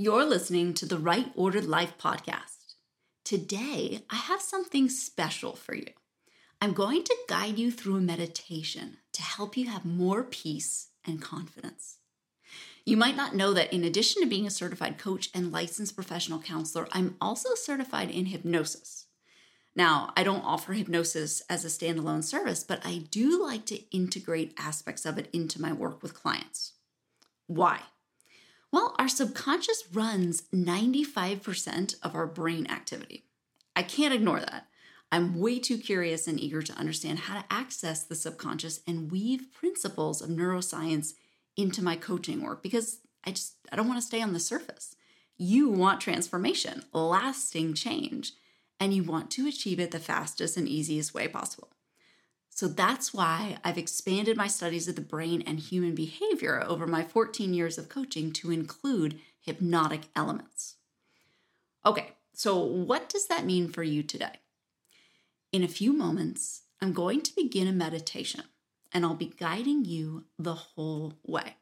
You're listening to the Right Ordered Life podcast. Today, I have something special for you. I'm going to guide you through a meditation to help you have more peace and confidence. You might not know that in addition to being a certified coach and licensed professional counselor, I'm also certified in hypnosis. Now, I don't offer hypnosis as a standalone service, but I do like to integrate aspects of it into my work with clients. Why? Well, our subconscious runs 95% of our brain activity. I can't ignore that. I'm way too curious and eager to understand how to access the subconscious and weave principles of neuroscience into my coaching work because I just I don't want to stay on the surface. You want transformation, lasting change, and you want to achieve it the fastest and easiest way possible. So that's why I've expanded my studies of the brain and human behavior over my 14 years of coaching to include hypnotic elements. Okay, so what does that mean for you today? In a few moments, I'm going to begin a meditation and I'll be guiding you the whole way.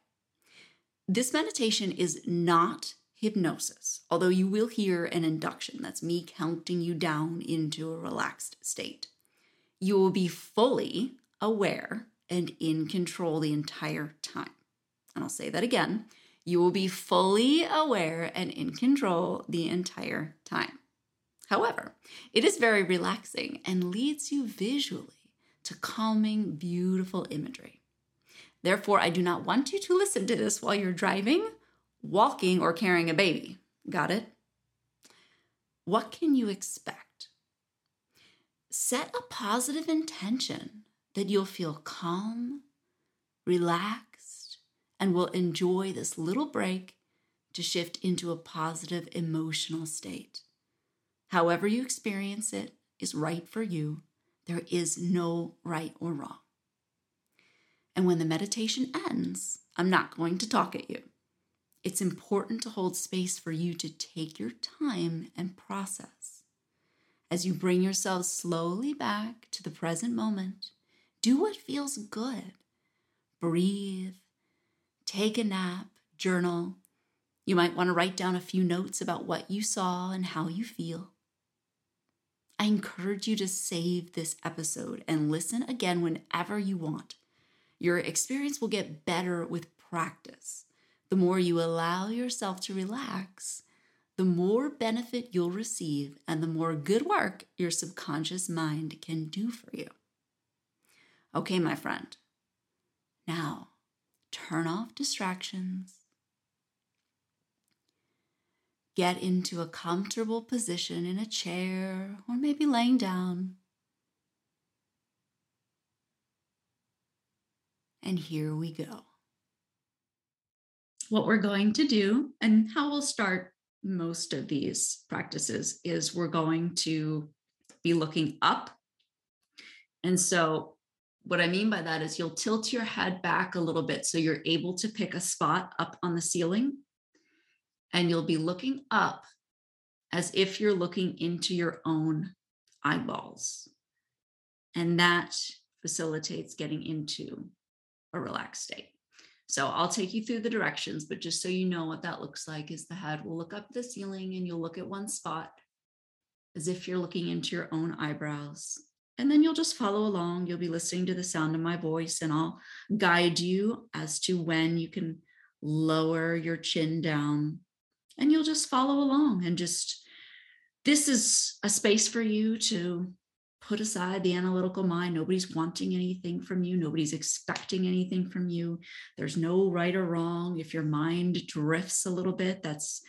This meditation is not hypnosis, although you will hear an induction. That's me counting you down into a relaxed state you will be fully aware and in control the entire time. And I'll say that again. You will be fully aware and in control the entire time. However, it is very relaxing and leads you visually to calming, beautiful imagery. Therefore, I do not want you to listen to this while you're driving, walking, or carrying a baby. Got it? What can you expect? Set a positive intention that you'll feel calm, relaxed, and will enjoy this little break to shift into a positive emotional state. However, you experience it is right for you. There is no right or wrong. And when the meditation ends, I'm not going to talk at you. It's important to hold space for you to take your time and process. As you bring yourself slowly back to the present moment, do what feels good. Breathe, take a nap, journal. You might want to write down a few notes about what you saw and how you feel. I encourage you to save this episode and listen again whenever you want. Your experience will get better with practice. The more you allow yourself to relax, the more benefit you'll receive and the more good work your subconscious mind can do for you. Okay, my friend. Now, turn off distractions. Get into a comfortable position in a chair or maybe laying down. And here we go. What we're going to do and how we'll start most of these practices is we're going to be looking up. And so, what I mean by that is you'll tilt your head back a little bit so you're able to pick a spot up on the ceiling. And you'll be looking up as if you're looking into your own eyeballs. And that facilitates getting into a relaxed state. So I'll take you through the directions, but just so you know what that looks like is the head will look up the ceiling and you'll look at one spot as if you're looking into your own eyebrows. And then you'll just follow along. You'll be listening to the sound of my voice, and I'll guide you as to when you can lower your chin down. And you'll just follow along and just, this is a space for you to put aside the analytical mind. Nobody's wanting anything from you. Nobody's expecting anything from you. There's no right or wrong. If your mind drifts a little bit, that's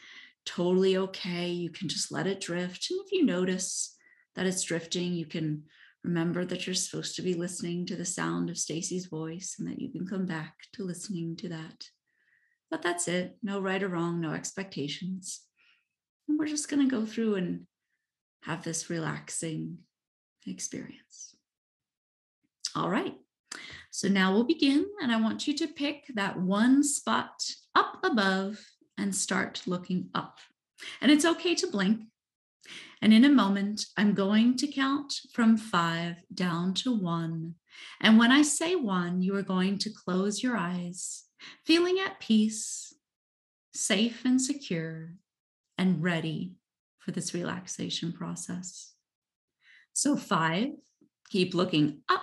totally okay. You can just let it drift. And if you notice that it's drifting, you can remember that you're supposed to be listening to the sound of Stacy's voice and that you can come back to listening to that. But that's it. No right or wrong, no expectations. And we're just going to go through and have this relaxing experience. All right. So now we'll begin, and I want you to pick that one spot up above and start looking up. And it's okay to blink. And in a moment, I'm going to count from five down to one. And when I say one, you are going to close your eyes, feeling at peace, safe and secure, and ready for this relaxation process. So, five, keep looking up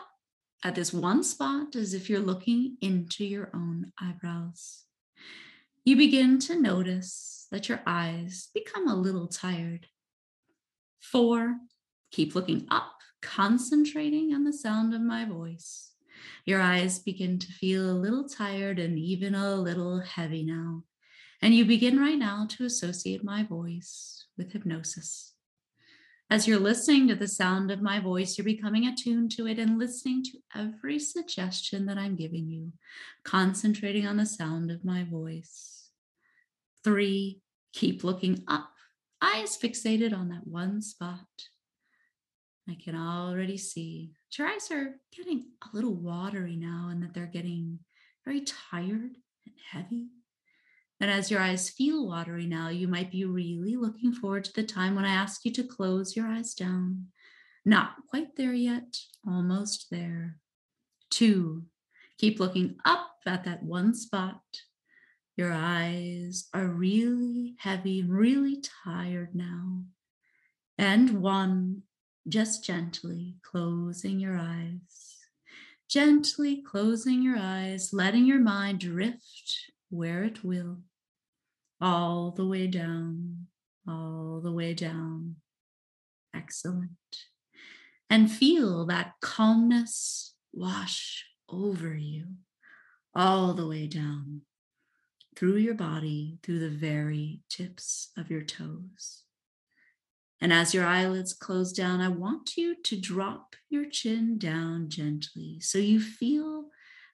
at this one spot as if you're looking into your own eyebrows. You begin to notice that your eyes become a little tired. Four, keep looking up, concentrating on the sound of my voice. Your eyes begin to feel a little tired and even a little heavy now. And you begin right now to associate my voice with hypnosis. As you're listening to the sound of my voice, you're becoming attuned to it and listening to every suggestion that I'm giving you, concentrating on the sound of my voice. Three, keep looking up, eyes fixated on that one spot. I can already see your eyes are getting a little watery now and that they're getting very tired and heavy. And as your eyes feel watery now, you might be really looking forward to the time when I ask you to close your eyes down. Not quite there yet, almost there. Two, keep looking up at that one spot. Your eyes are really heavy, really tired now. And one, just gently closing your eyes. Gently closing your eyes, letting your mind drift where it will, all the way down, all the way down. Excellent. And feel that calmness wash over you, all the way down through your body, through the very tips of your toes. And as your eyelids close down, I want you to drop your chin down gently so you feel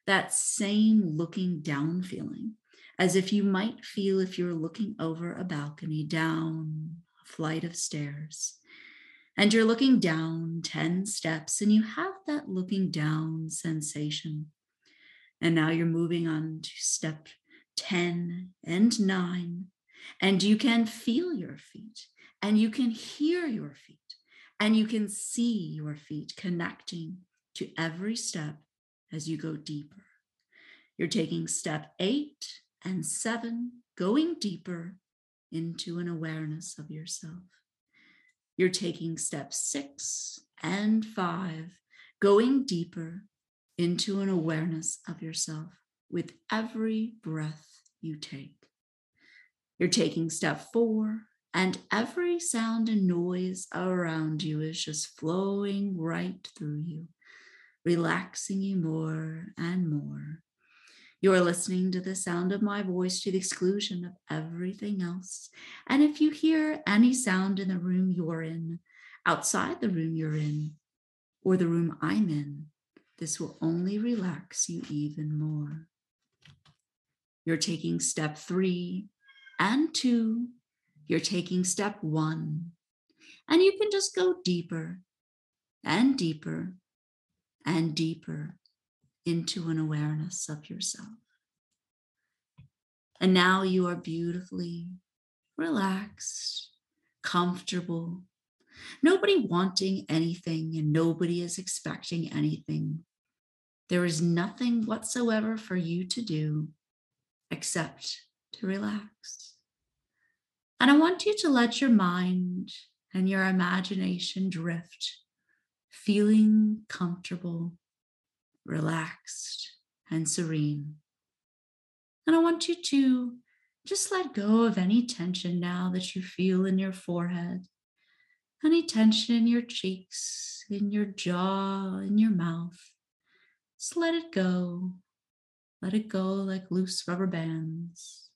that same looking down feeling as if you might feel if you're looking over a balcony down a flight of stairs. And you're looking down 10 steps and you have that looking down sensation. And now you're moving on to step 10 and 9, and you can feel your feet and you can hear your feet and you can see your feet connecting to every step as you go deeper. You're taking step eight and seven, going deeper into an awareness of yourself. You're taking step six and five, going deeper into an awareness of yourself with every breath you take. You're taking step four, and every sound and noise around you is just flowing right through you, relaxing you more and more you are listening to the sound of my voice to the exclusion of everything else. And if you hear any sound in the room you're in, outside the room you're in, or the room I'm in, this will only relax you even more. You're taking step three and two. You're taking step one. And you can just go deeper and deeper and deeper into an awareness of yourself. And now you are beautifully relaxed, comfortable, nobody wanting anything and nobody is expecting anything. There is nothing whatsoever for you to do except to relax. And I want you to let your mind and your imagination drift, feeling comfortable relaxed, and serene. And I want you to just let go of any tension now that you feel in your forehead, any tension in your cheeks, in your jaw, in your mouth. Just let it go. Let it go like loose rubber bands.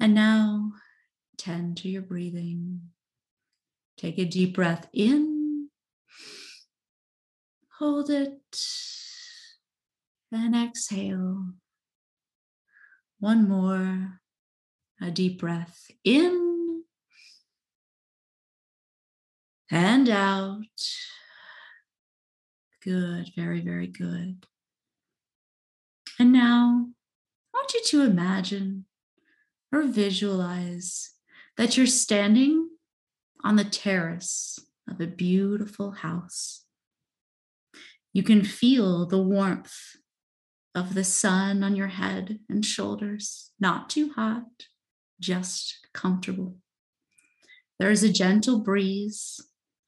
And now tend to your breathing. Take a deep breath in Hold it and exhale. One more. A deep breath in and out. Good, very, very good. And now I want you to imagine or visualize that you're standing on the terrace of a beautiful house. You can feel the warmth of the sun on your head and shoulders, not too hot, just comfortable. There is a gentle breeze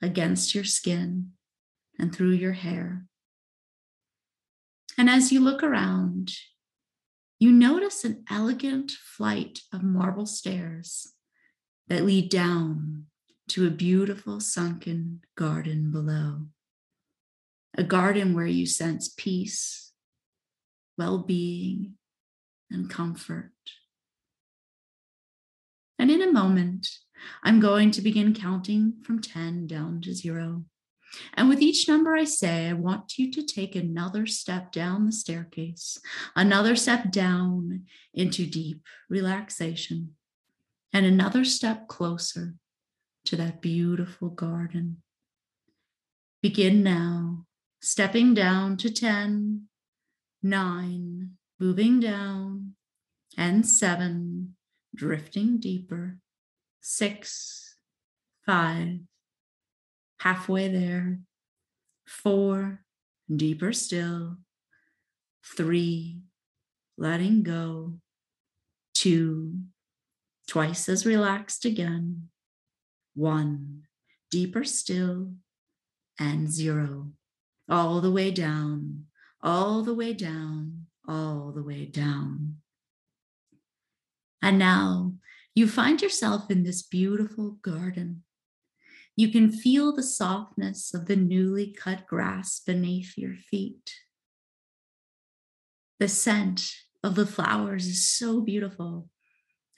against your skin and through your hair. And as you look around, you notice an elegant flight of marble stairs that lead down to a beautiful sunken garden below. A garden where you sense peace, well being, and comfort. And in a moment, I'm going to begin counting from 10 down to zero. And with each number I say, I want you to take another step down the staircase, another step down into deep relaxation, and another step closer to that beautiful garden. Begin now, stepping down to 10, 9, moving down, and 7, drifting deeper, 6, 5, halfway there, 4, deeper still, 3, letting go, 2, twice as relaxed again, one, deeper still, and zero, all the way down, all the way down, all the way down. And now you find yourself in this beautiful garden. You can feel the softness of the newly cut grass beneath your feet. The scent of the flowers is so beautiful,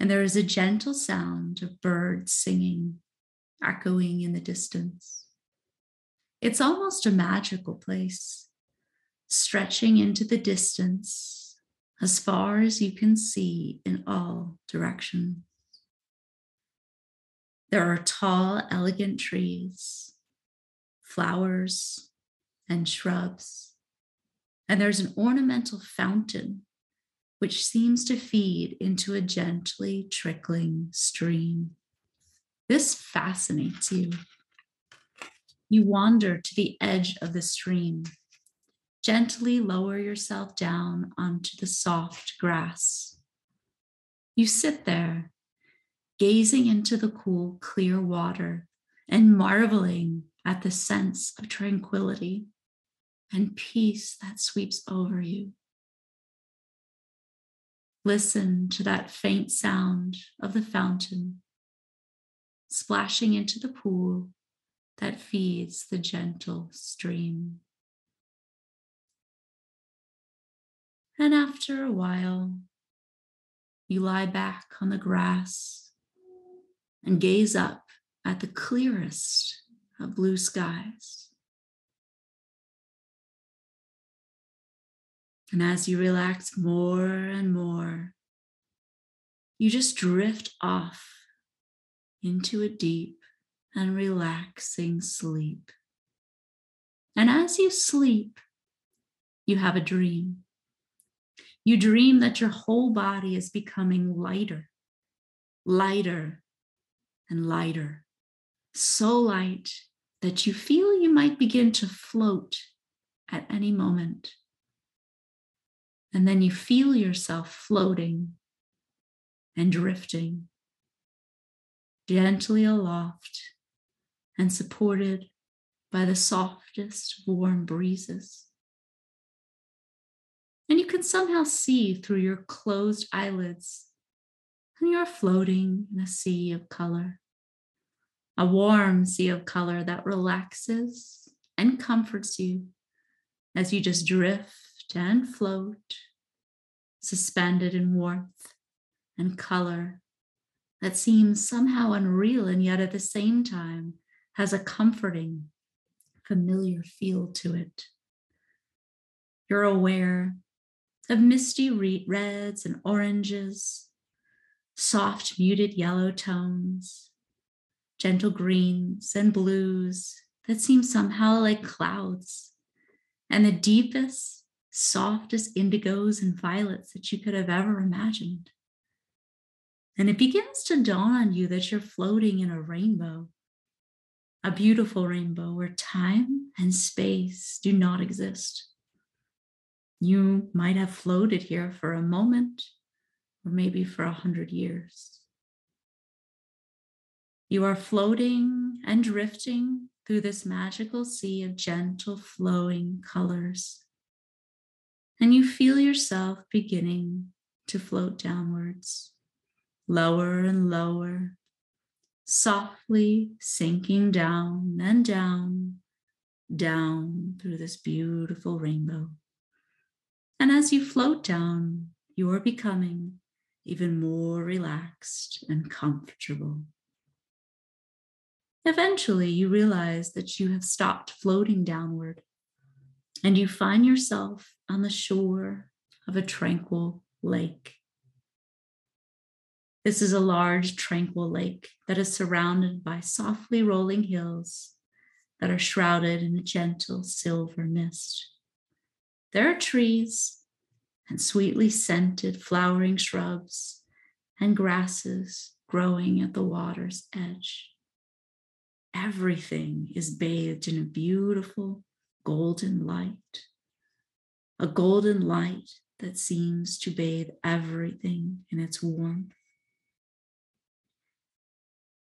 and there is a gentle sound of birds singing echoing in the distance. It's almost a magical place, stretching into the distance as far as you can see in all directions. There are tall, elegant trees, flowers, and shrubs. And there's an ornamental fountain which seems to feed into a gently trickling stream. This fascinates you. You wander to the edge of the stream. Gently lower yourself down onto the soft grass. You sit there, gazing into the cool, clear water and marveling at the sense of tranquility and peace that sweeps over you. Listen to that faint sound of the fountain splashing into the pool that feeds the gentle stream. And after a while, you lie back on the grass and gaze up at the clearest of blue skies. And as you relax more and more, you just drift off into a deep and relaxing sleep. And as you sleep, you have a dream. You dream that your whole body is becoming lighter, lighter, and lighter. So light that you feel you might begin to float at any moment. And then you feel yourself floating and drifting gently aloft and supported by the softest warm breezes. And you can somehow see through your closed eyelids, and you're floating in a sea of color, a warm sea of color that relaxes and comforts you as you just drift and float, suspended in warmth and color that seems somehow unreal and yet at the same time has a comforting, familiar feel to it. You're aware of misty reds and oranges, soft muted yellow tones, gentle greens and blues that seem somehow like clouds, and the deepest, softest indigos and violets that you could have ever imagined. And it begins to dawn on you that you're floating in a rainbow, a beautiful rainbow where time and space do not exist. You might have floated here for a moment or maybe for a hundred years. You are floating and drifting through this magical sea of gentle flowing colors. And you feel yourself beginning to float downwards, lower and lower, softly sinking down and down, down through this beautiful rainbow. And as you float down, you are becoming even more relaxed and comfortable. Eventually, you realize that you have stopped floating downward and you find yourself on the shore of a tranquil lake. This is a large, tranquil lake that is surrounded by softly rolling hills that are shrouded in a gentle silver mist. There are trees and sweetly scented flowering shrubs and grasses growing at the water's edge. Everything is bathed in a beautiful golden light, a golden light that seems to bathe everything in its warmth.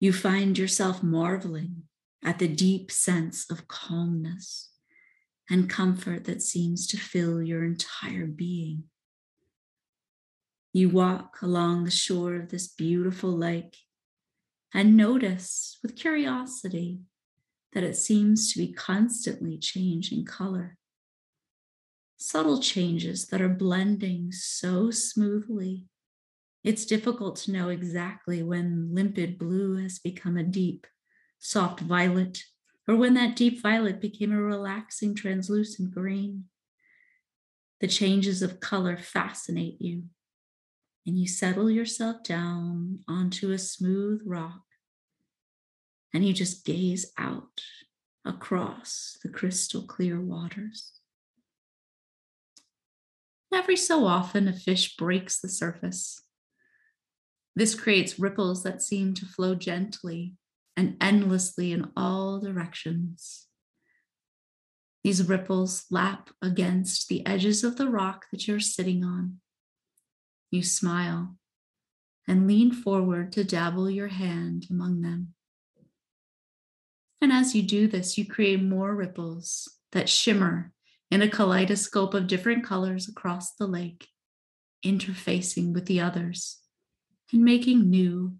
You find yourself marveling at the deep sense of calmness and comfort that seems to fill your entire being. You walk along the shore of this beautiful lake and notice with curiosity that it seems to be constantly changing color. Subtle changes that are blending so smoothly. It's difficult to know exactly when limpid blue has become a deep, soft violet, or when that deep violet became a relaxing, translucent green. The changes of color fascinate you and you settle yourself down onto a smooth rock and you just gaze out across the crystal clear waters. Every so often, a fish breaks the surface. This creates ripples that seem to flow gently and endlessly in all directions. These ripples lap against the edges of the rock that you're sitting on you smile and lean forward to dabble your hand among them. And as you do this, you create more ripples that shimmer in a kaleidoscope of different colors across the lake, interfacing with the others and making new,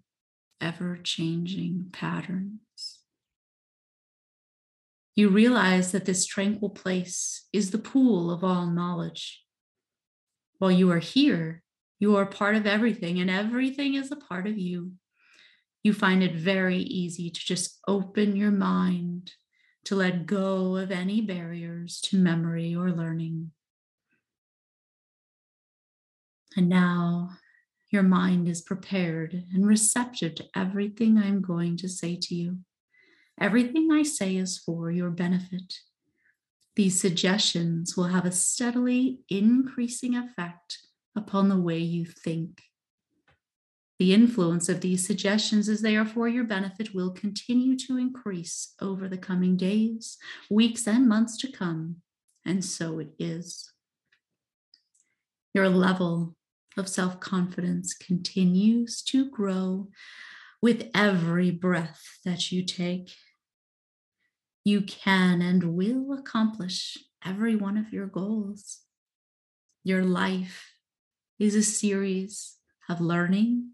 ever changing patterns. You realize that this tranquil place is the pool of all knowledge. While you are here, you are part of everything, and everything is a part of you. You find it very easy to just open your mind to let go of any barriers to memory or learning. And now your mind is prepared and receptive to everything I'm going to say to you. Everything I say is for your benefit. These suggestions will have a steadily increasing effect upon the way you think. The influence of these suggestions as they are for your benefit will continue to increase over the coming days, weeks, and months to come, and so it is. Your level of self confidence continues to grow with every breath that you take. You can and will accomplish every one of your goals. Your life is a series of learning,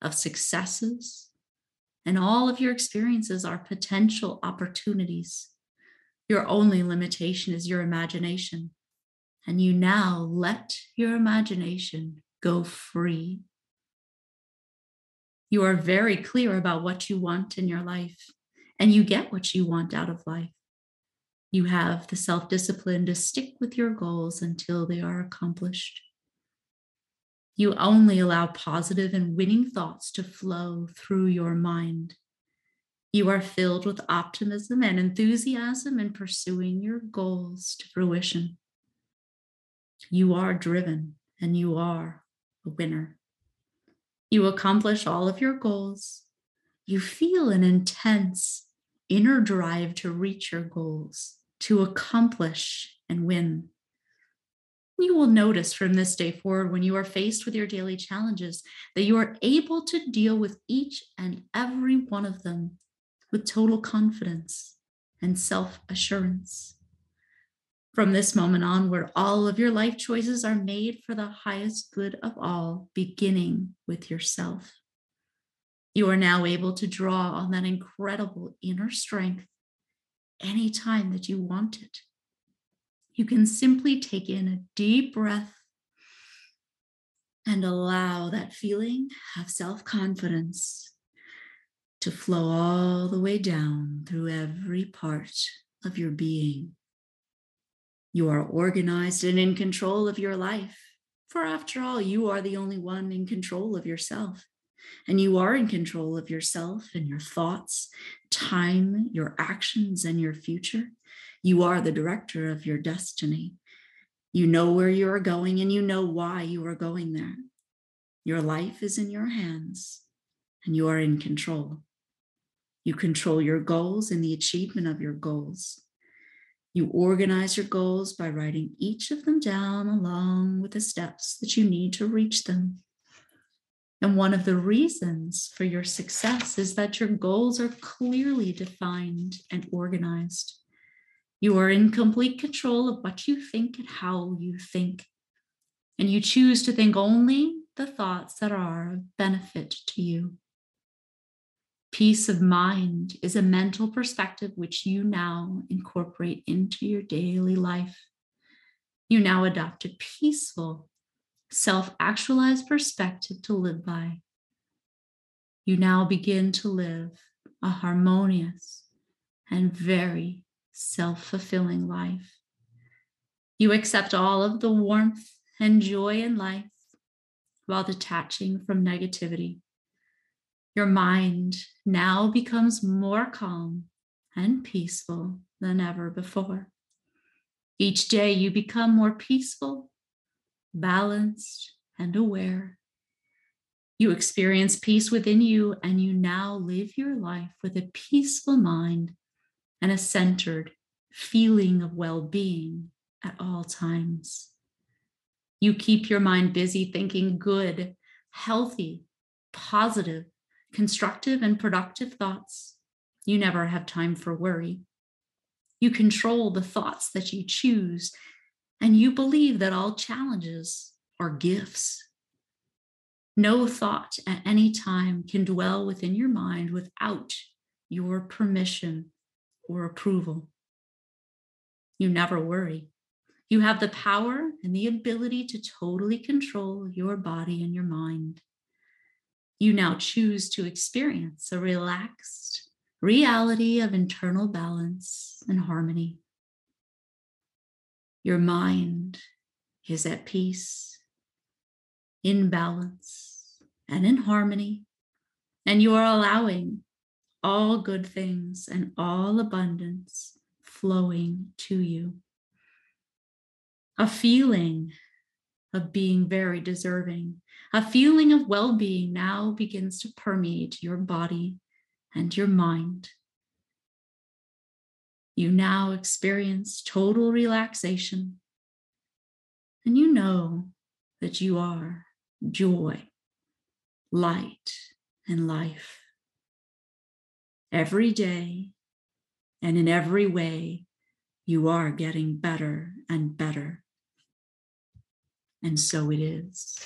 of successes, and all of your experiences are potential opportunities. Your only limitation is your imagination. And you now let your imagination go free. You are very clear about what you want in your life, and you get what you want out of life. You have the self discipline to stick with your goals until they are accomplished. You only allow positive and winning thoughts to flow through your mind. You are filled with optimism and enthusiasm in pursuing your goals to fruition. You are driven and you are a winner. You accomplish all of your goals. You feel an intense inner drive to reach your goals, to accomplish and win. You will notice from this day forward, when you are faced with your daily challenges, that you are able to deal with each and every one of them with total confidence and self assurance. From this moment onward, all of your life choices are made for the highest good of all, beginning with yourself. You are now able to draw on that incredible inner strength anytime that you want it. You can simply take in a deep breath and allow that feeling of self confidence to flow all the way down through every part of your being. You are organized and in control of your life, for after all, you are the only one in control of yourself. And you are in control of yourself and your thoughts, time, your actions, and your future. You are the director of your destiny. You know where you are going and you know why you are going there. Your life is in your hands and you are in control. You control your goals and the achievement of your goals. You organize your goals by writing each of them down along with the steps that you need to reach them. And one of the reasons for your success is that your goals are clearly defined and organized. You are in complete control of what you think and how you think. And you choose to think only the thoughts that are of benefit to you. Peace of mind is a mental perspective which you now incorporate into your daily life. You now adopt a peaceful self actualized perspective to live by. You now begin to live a harmonious and very self fulfilling life. You accept all of the warmth and joy in life while detaching from negativity. Your mind now becomes more calm and peaceful than ever before. Each day you become more peaceful balanced, and aware. You experience peace within you, and you now live your life with a peaceful mind and a centered feeling of well being at all times. You keep your mind busy thinking good, healthy, positive, constructive, and productive thoughts. You never have time for worry. You control the thoughts that you choose and you believe that all challenges are gifts. No thought at any time can dwell within your mind without your permission or approval. You never worry. You have the power and the ability to totally control your body and your mind. You now choose to experience a relaxed reality of internal balance and harmony. Your mind is at peace, in balance, and in harmony, and you are allowing all good things and all abundance flowing to you. A feeling of being very deserving, a feeling of well being now begins to permeate your body and your mind. You now experience total relaxation. And you know that you are joy, light, and life. Every day and in every way, you are getting better and better. And so it is.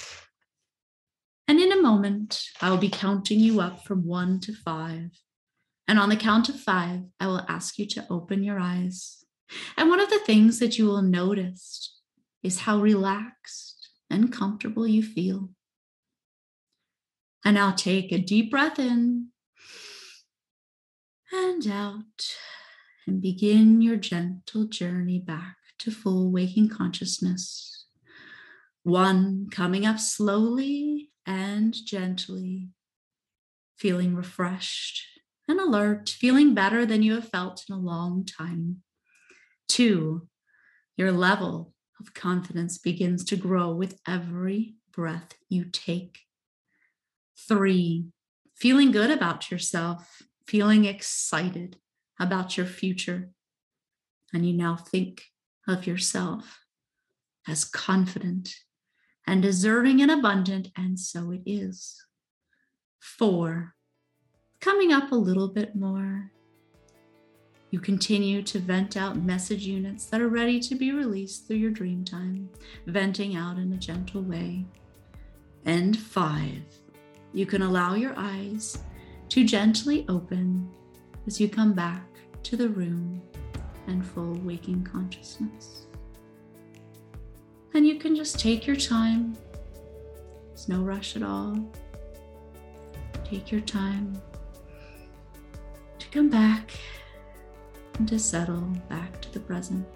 And in a moment, I'll be counting you up from one to five. And on the count of five, I will ask you to open your eyes. And one of the things that you will notice is how relaxed and comfortable you feel. And now take a deep breath in and out and begin your gentle journey back to full waking consciousness. One coming up slowly and gently, feeling refreshed and alert, feeling better than you have felt in a long time. Two, your level of confidence begins to grow with every breath you take. Three, feeling good about yourself, feeling excited about your future. And you now think of yourself as confident and deserving and abundant, and so it is. Four, coming up a little bit more. You continue to vent out message units that are ready to be released through your dream time, venting out in a gentle way. And five, you can allow your eyes to gently open as you come back to the room and full waking consciousness. And you can just take your time. There's no rush at all. Take your time to come back and to settle back to the present.